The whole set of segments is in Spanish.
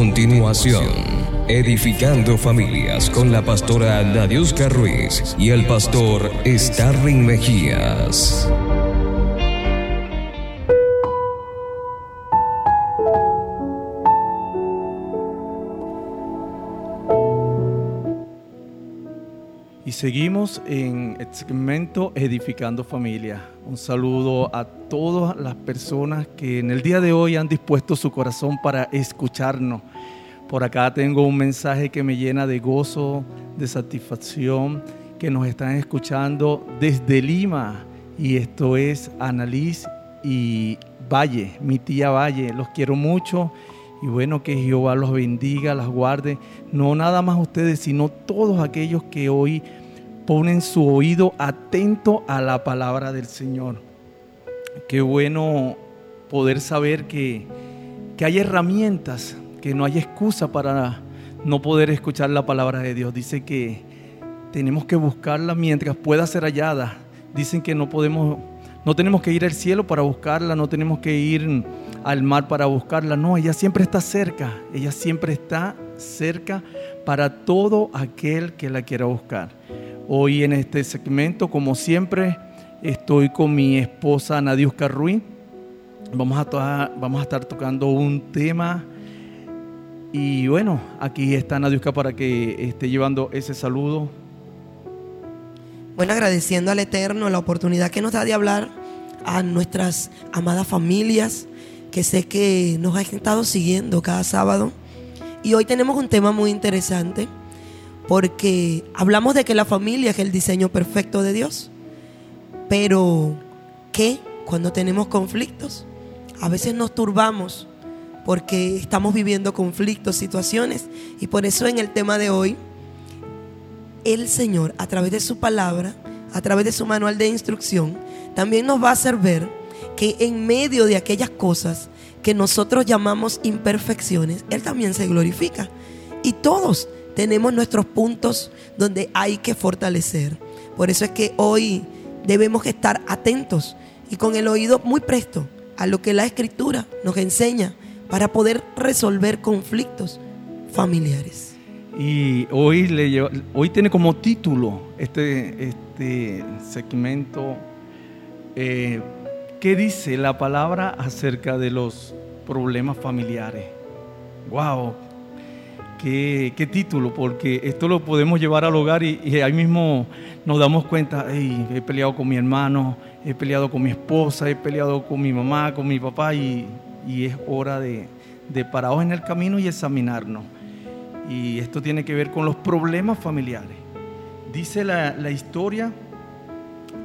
continuación, Edificando Familias con la pastora Nadiuska Ruiz y el pastor Starling Mejías. Seguimos en el segmento Edificando Familia. Un saludo a todas las personas que en el día de hoy han dispuesto su corazón para escucharnos. Por acá tengo un mensaje que me llena de gozo, de satisfacción, que nos están escuchando desde Lima. Y esto es Annalise y Valle, mi tía Valle. Los quiero mucho. Y bueno, que Jehová los bendiga, las guarde. No nada más ustedes, sino todos aquellos que hoy ponen su oído atento a la palabra del Señor. Qué bueno poder saber que, que hay herramientas, que no hay excusa para no poder escuchar la palabra de Dios. Dice que tenemos que buscarla mientras pueda ser hallada. Dicen que no podemos, no tenemos que ir al cielo para buscarla, no tenemos que ir al mar para buscarla. No, ella siempre está cerca. Ella siempre está cerca para todo aquel que la quiera buscar. Hoy en este segmento, como siempre, estoy con mi esposa Nadiuska Ruiz. Vamos a, vamos a estar tocando un tema. Y bueno, aquí está Nadiuska para que esté llevando ese saludo. Bueno, agradeciendo al Eterno la oportunidad que nos da de hablar a nuestras amadas familias, que sé que nos han estado siguiendo cada sábado. Y hoy tenemos un tema muy interesante porque hablamos de que la familia es el diseño perfecto de Dios. Pero, ¿qué cuando tenemos conflictos? A veces nos turbamos porque estamos viviendo conflictos, situaciones. Y por eso en el tema de hoy, el Señor, a través de su palabra, a través de su manual de instrucción, también nos va a hacer ver que en medio de aquellas cosas que nosotros llamamos imperfecciones, Él también se glorifica. Y todos tenemos nuestros puntos donde hay que fortalecer. Por eso es que hoy debemos estar atentos y con el oído muy presto a lo que la escritura nos enseña para poder resolver conflictos familiares. Y hoy, le hoy tiene como título este, este segmento, eh, ¿qué dice la palabra acerca de los problemas familiares? ¡Wow! Qué, título, porque esto lo podemos llevar al hogar y, ahí mismo nos damos cuenta, he peleado con mi hermano, he peleado con mi esposa, he peleado con mi mamá, con mi papá y, es hora de, de en el camino y examinarnos. Y esto tiene que ver con los problemas familiares. Dice la, la historia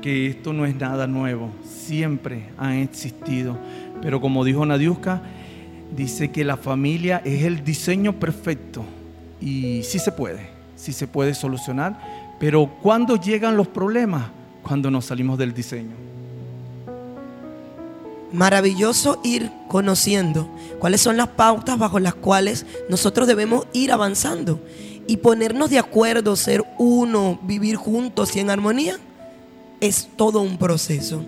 que esto no es nada nuevo, siempre han existido. Pero como dijo Nadiuska, dice que la familia es el diseño perfecto y sí se puede, sí se puede solucionar, pero ¿cuándo llegan los problemas? Cuando nos salimos del diseño. Maravilloso ir conociendo cuáles son las pautas bajo las cuales nosotros debemos ir avanzando y ponernos de acuerdo, ser uno, vivir juntos y en armonía, es todo un proceso.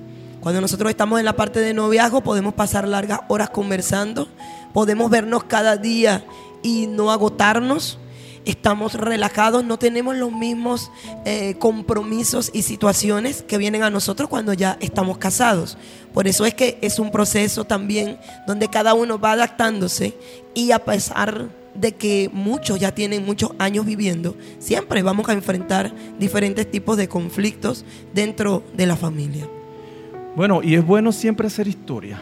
Cuando nosotros estamos en la parte de noviazgo podemos pasar largas horas conversando, podemos vernos cada día y no agotarnos. Estamos relajados, no tenemos los mismos eh, compromisos y situaciones que vienen a nosotros cuando ya estamos casados. Por eso es que es un proceso también donde cada uno va adaptándose y a pesar de que muchos ya tienen muchos años viviendo, siempre vamos a enfrentar diferentes tipos de conflictos dentro de la familia. Bueno, y es bueno siempre hacer historia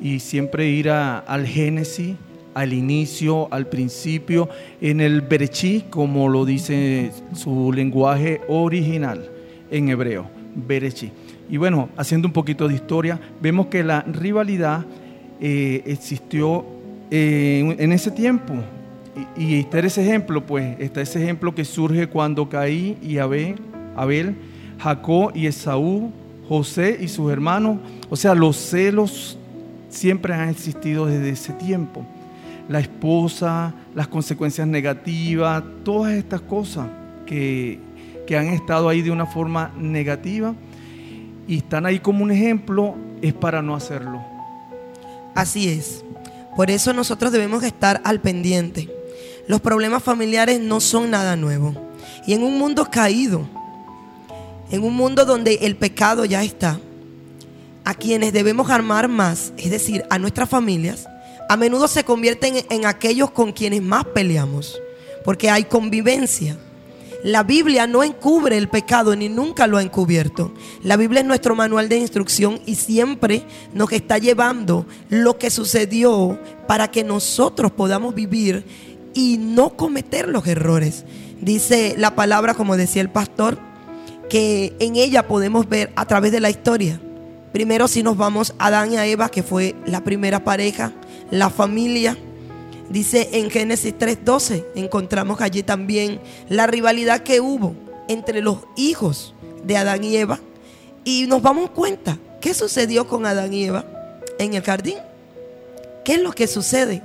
y siempre ir al Génesis, al inicio, al principio, en el Berechí, como lo dice su lenguaje original en hebreo, Berechí. Y bueno, haciendo un poquito de historia, vemos que la rivalidad eh, existió eh, en ese tiempo. Y, y, está ese ejemplo, pues, está ese ejemplo que surge cuando Caí y Abel, Abel Jacob y Esaú José y sus hermanos. O sea, los celos siempre han existido desde ese tiempo. La esposa, las consecuencias negativas, todas estas cosas que, que han estado ahí de una forma negativa y están ahí como un ejemplo, es para no hacerlo. Así es. Por eso nosotros debemos estar al pendiente. Los problemas familiares no son nada nuevo. Y en un mundo caído, en un mundo donde el pecado ya está, a quienes debemos armar más, es decir, a nuestras familias, a menudo se convierten en aquellos con quienes más peleamos, porque hay convivencia. La Biblia no encubre el pecado ni nunca lo ha encubierto. La Biblia es nuestro manual de instrucción y siempre nos está llevando lo que sucedió para que nosotros podamos vivir y no cometer los errores. Dice la palabra, como decía el pastor, que en ella podemos ver a través de la historia. Primero si nos vamos a Adán y a Eva, que fue la primera pareja, la familia. Dice en Génesis 3:12, encontramos allí también la rivalidad que hubo entre los hijos de Adán y Eva. Y nos damos cuenta, ¿qué sucedió con Adán y Eva en el jardín? ¿Qué es lo que sucede?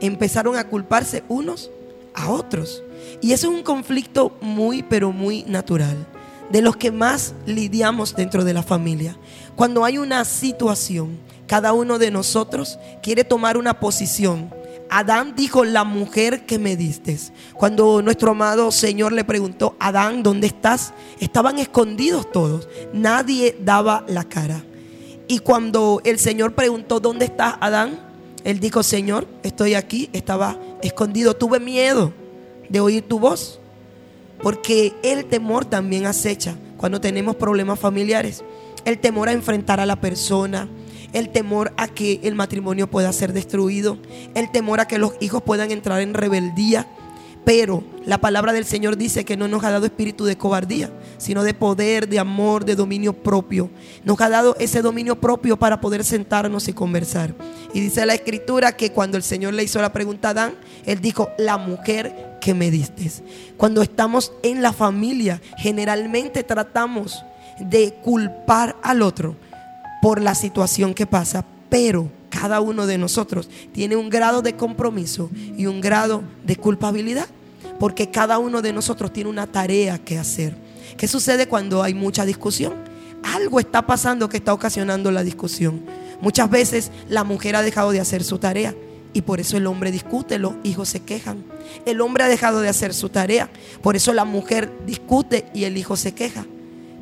Empezaron a culparse unos a otros. Y eso es un conflicto muy, pero muy natural de los que más lidiamos dentro de la familia. Cuando hay una situación, cada uno de nosotros quiere tomar una posición. Adán dijo, la mujer que me diste. Cuando nuestro amado Señor le preguntó, Adán, ¿dónde estás? Estaban escondidos todos. Nadie daba la cara. Y cuando el Señor preguntó, ¿dónde estás, Adán? Él dijo, Señor, estoy aquí. Estaba escondido. Tuve miedo de oír tu voz. Porque el temor también acecha cuando tenemos problemas familiares. El temor a enfrentar a la persona, el temor a que el matrimonio pueda ser destruido, el temor a que los hijos puedan entrar en rebeldía. Pero la palabra del Señor dice que no nos ha dado espíritu de cobardía, sino de poder, de amor, de dominio propio. Nos ha dado ese dominio propio para poder sentarnos y conversar. Y dice la escritura que cuando el Señor le hizo la pregunta a Adán, él dijo, la mujer que me diste. Cuando estamos en la familia, generalmente tratamos de culpar al otro por la situación que pasa, pero cada uno de nosotros tiene un grado de compromiso y un grado de culpabilidad, porque cada uno de nosotros tiene una tarea que hacer. ¿Qué sucede cuando hay mucha discusión? Algo está pasando que está ocasionando la discusión. Muchas veces la mujer ha dejado de hacer su tarea y por eso el hombre discute, los hijos se quejan. El hombre ha dejado de hacer su tarea, por eso la mujer discute y el hijo se queja.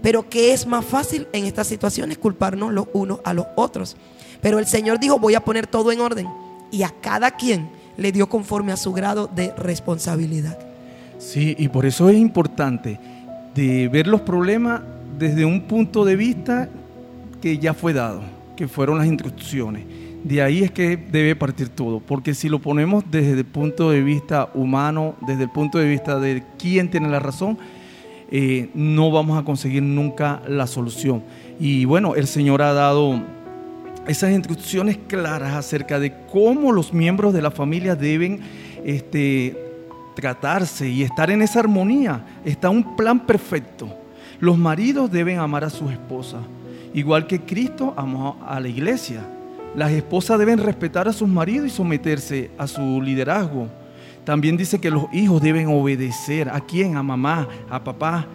Pero ¿qué es más fácil en estas situaciones? Culparnos los unos a los otros. Pero el Señor dijo, voy a poner todo en orden. Y a cada quien le dio conforme a su grado de responsabilidad. Sí, y por eso es importante de ver los problemas desde un punto de vista que ya fue dado, que fueron las instrucciones. De ahí es que debe partir todo, porque si lo ponemos desde el punto de vista humano, desde el punto de vista de quién tiene la razón, eh, no vamos a conseguir nunca la solución. Y bueno, el Señor ha dado esas instrucciones claras acerca de cómo los miembros de la familia deben este, tratarse y estar en esa armonía. Está un plan perfecto. Los maridos deben amar a sus esposas, igual que Cristo amó a la iglesia. Las esposas deben respetar a sus maridos y someterse a su liderazgo. También dice que los hijos deben obedecer. ¿A quién? A mamá, a papá.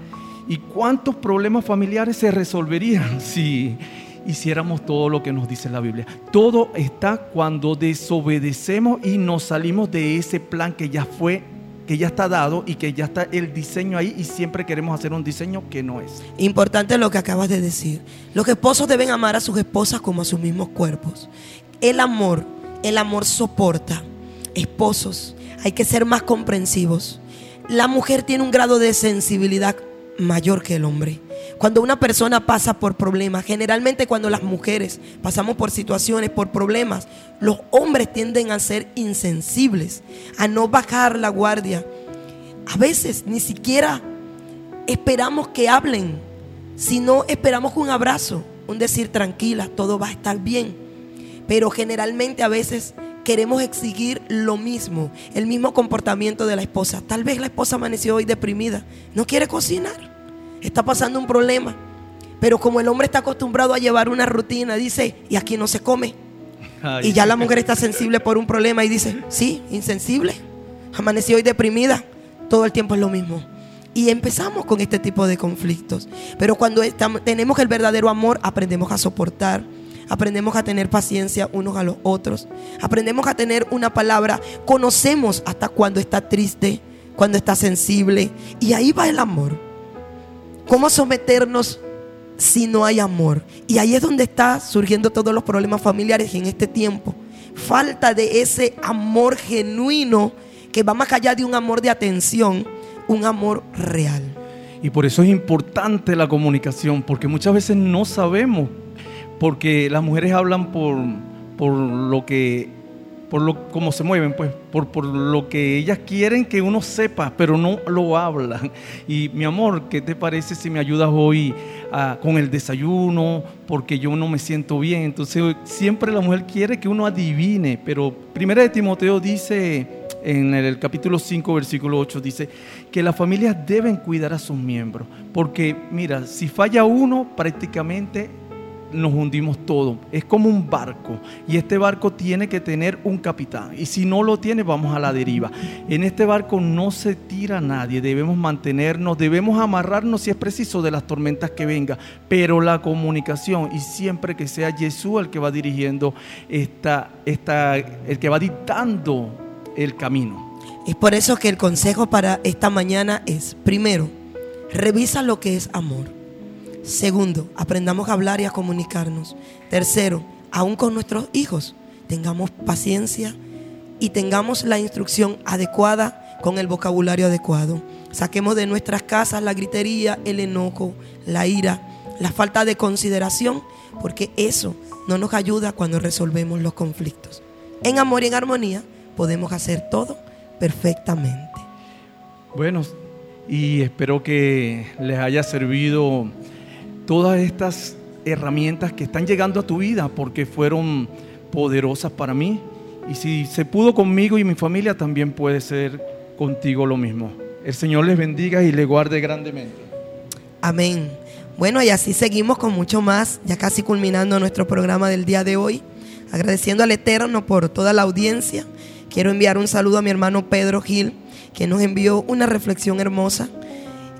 ¿Y cuántos problemas familiares se resolverían si hiciéramos todo lo que nos dice la Biblia. Todo está cuando desobedecemos y nos salimos de ese plan que ya fue que ya está dado y que ya está el diseño ahí y siempre queremos hacer un diseño que no es. Importante lo que acabas de decir. Los esposos deben amar a sus esposas como a sus mismos cuerpos. El amor, el amor soporta. Esposos, hay que ser más comprensivos. La mujer tiene un grado de sensibilidad mayor que el hombre. Cuando una persona pasa por problemas, generalmente cuando las mujeres pasamos por situaciones, por problemas, los hombres tienden a ser insensibles, a no bajar la guardia. A veces ni siquiera esperamos que hablen, sino esperamos un abrazo, un decir tranquila, todo va a estar bien. Pero generalmente a veces queremos exigir lo mismo, el mismo comportamiento de la esposa. Tal vez la esposa amaneció hoy deprimida, no quiere cocinar está pasando un problema. Pero como el hombre está acostumbrado a llevar una rutina, dice, y aquí no se come. Y ya la mujer está sensible por un problema y dice, sí, insensible. Amaneció hoy deprimida. Todo el tiempo es lo mismo. Y empezamos con este tipo de conflictos. Pero cuando tenemos el verdadero amor, aprendemos a soportar, aprendemos a tener paciencia unos a los otros, aprendemos a tener una palabra, conocemos hasta cuando está triste, cuando está sensible, y ahí va el amor. ¿Cómo someternos si no hay amor? Y ahí es donde está surgiendo todos los problemas familiares en este tiempo. Falta de ese amor genuino que va más allá de un amor de atención, un amor real. Y por eso es importante la comunicación, porque muchas veces no sabemos, porque las mujeres hablan por, por lo que, por lo cómo se mueven, pues, por, por lo que ellas quieren que uno sepa, pero no lo hablan. Y mi amor, ¿qué te parece si me ayudas hoy con el desayuno? Porque yo no me siento bien. Entonces siempre la mujer quiere que uno adivine, pero Primera de Timoteo dice en el capítulo 5, versículo 8, dice que las familias deben cuidar a sus miembros. Porque, mira, si falla uno, prácticamente nos hundimos todos. Es como un barco y este barco tiene que tener un capitán. Y si no lo tiene, vamos a la deriva. En este barco no se tira nadie. Debemos mantenernos, debemos amarrarnos si es preciso de las tormentas que venga. Pero la comunicación y siempre que sea Jesús el que va dirigiendo esta, esta, el que va dictando el camino. Es por eso que el consejo para esta mañana es, primero, revisa lo que es amor. Segundo, aprendamos a hablar y a comunicarnos. Tercero, aún con nuestros hijos, tengamos paciencia y tengamos la instrucción adecuada con el vocabulario adecuado. Saquemos de nuestras casas la gritería, el enojo, la ira, la falta de consideración, porque eso no nos ayuda cuando resolvemos los conflictos. En amor y en armonía podemos hacer todo perfectamente. Bueno, y espero que les haya servido todas estas herramientas que están llegando a tu vida porque fueron poderosas para mí. Y si se pudo conmigo y mi familia, también puede ser contigo lo mismo. El Señor les bendiga y les guarde grandemente. Amén. Bueno, y así seguimos con mucho más, ya casi culminando nuestro programa del día de hoy, agradeciendo al Eterno por toda la audiencia Quiero enviar un saludo a mi hermano Pedro Gil, que nos envió una reflexión hermosa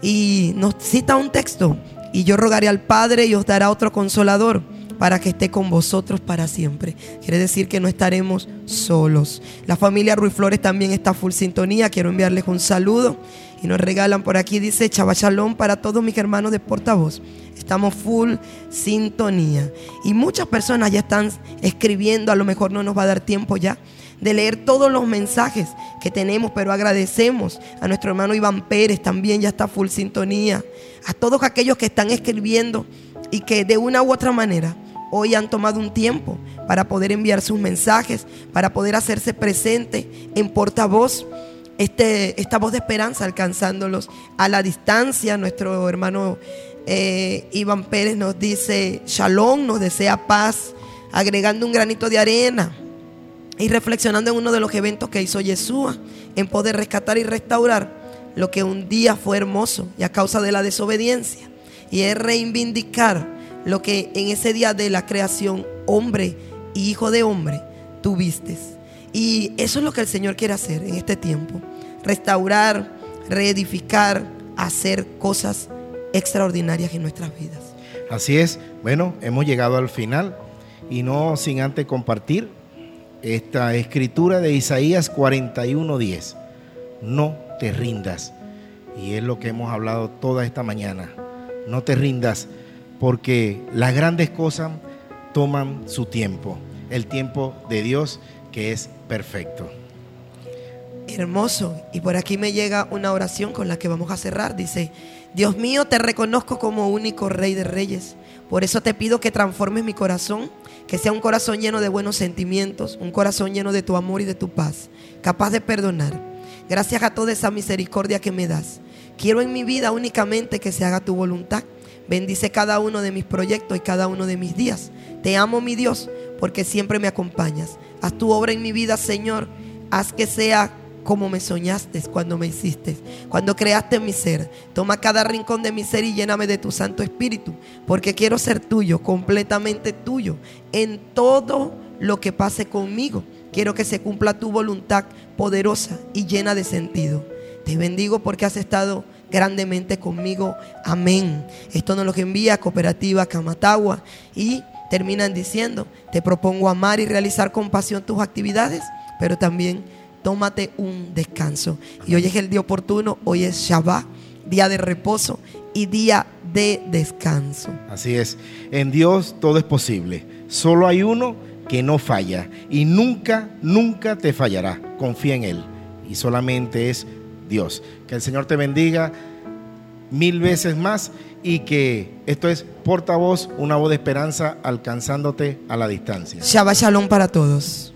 y nos cita un texto. Y yo rogaré al Padre y os dará otro consolador para que esté con vosotros para siempre. Quiere decir que no estaremos solos. La familia Ruiz Flores también está full sintonía. Quiero enviarles un saludo. Y nos regalan por aquí, dice Chava para todos mis hermanos de portavoz. Estamos full sintonía. Y muchas personas ya están escribiendo, a lo mejor no nos va a dar tiempo ya de leer todos los mensajes que tenemos, pero agradecemos a nuestro hermano Iván Pérez, también ya está full sintonía, a todos aquellos que están escribiendo y que de una u otra manera hoy han tomado un tiempo para poder enviar sus mensajes, para poder hacerse presente en portavoz. Este, esta voz de esperanza alcanzándolos a la distancia. Nuestro hermano eh, Iván Pérez nos dice shalom, nos desea paz, agregando un granito de arena y reflexionando en uno de los eventos que hizo Yeshua en poder rescatar y restaurar lo que un día fue hermoso y a causa de la desobediencia. Y es reivindicar lo que en ese día de la creación, hombre y hijo de hombre, tuviste. Y eso es lo que el Señor quiere hacer en este tiempo. Restaurar, reedificar, hacer cosas extraordinarias en nuestras vidas. Así es. Bueno, hemos llegado al final y no sin antes compartir esta escritura de Isaías 41:10. No te rindas. Y es lo que hemos hablado toda esta mañana. No te rindas porque las grandes cosas toman su tiempo. El tiempo de Dios que es perfecto. Hermoso. Y por aquí me llega una oración con la que vamos a cerrar. Dice, Dios mío, te reconozco como único Rey de Reyes. Por eso te pido que transformes mi corazón que sea un corazón lleno de buenos sentimientos, un corazón lleno de tu amor y de tu paz, capaz de perdonar. Gracias a toda esa misericordia que me das. Quiero en mi vida únicamente que se haga tu voluntad. Bendice cada uno de mis proyectos y cada uno de mis días. Te amo, mi Dios, porque siempre me acompañas. Haz tu obra en mi vida, Señor. Haz que sea como me soñaste cuando me hiciste, cuando creaste mi ser. Toma cada rincón de mi ser y lléname de tu Santo Espíritu, porque quiero ser tuyo, completamente tuyo, en todo lo que pase conmigo. Quiero que se cumpla tu voluntad poderosa y llena de sentido. Te bendigo porque has estado grandemente conmigo. Amén. Esto nos lo envía Cooperativa Camatagua y terminan diciendo, te propongo amar y realizar con pasión tus actividades, pero también tómate un descanso. Y hoy es el día oportuno, hoy es Shabbat, día de reposo y día de descanso. Así es, en Dios todo es posible. Solo hay uno que no falla y nunca, nunca te fallará. Confía en Él y solamente es Dios. Que el Señor te bendiga mil veces más y que esto es portavoz, una voz de esperanza alcanzándote a la distancia. Shabbat Shalom para todos.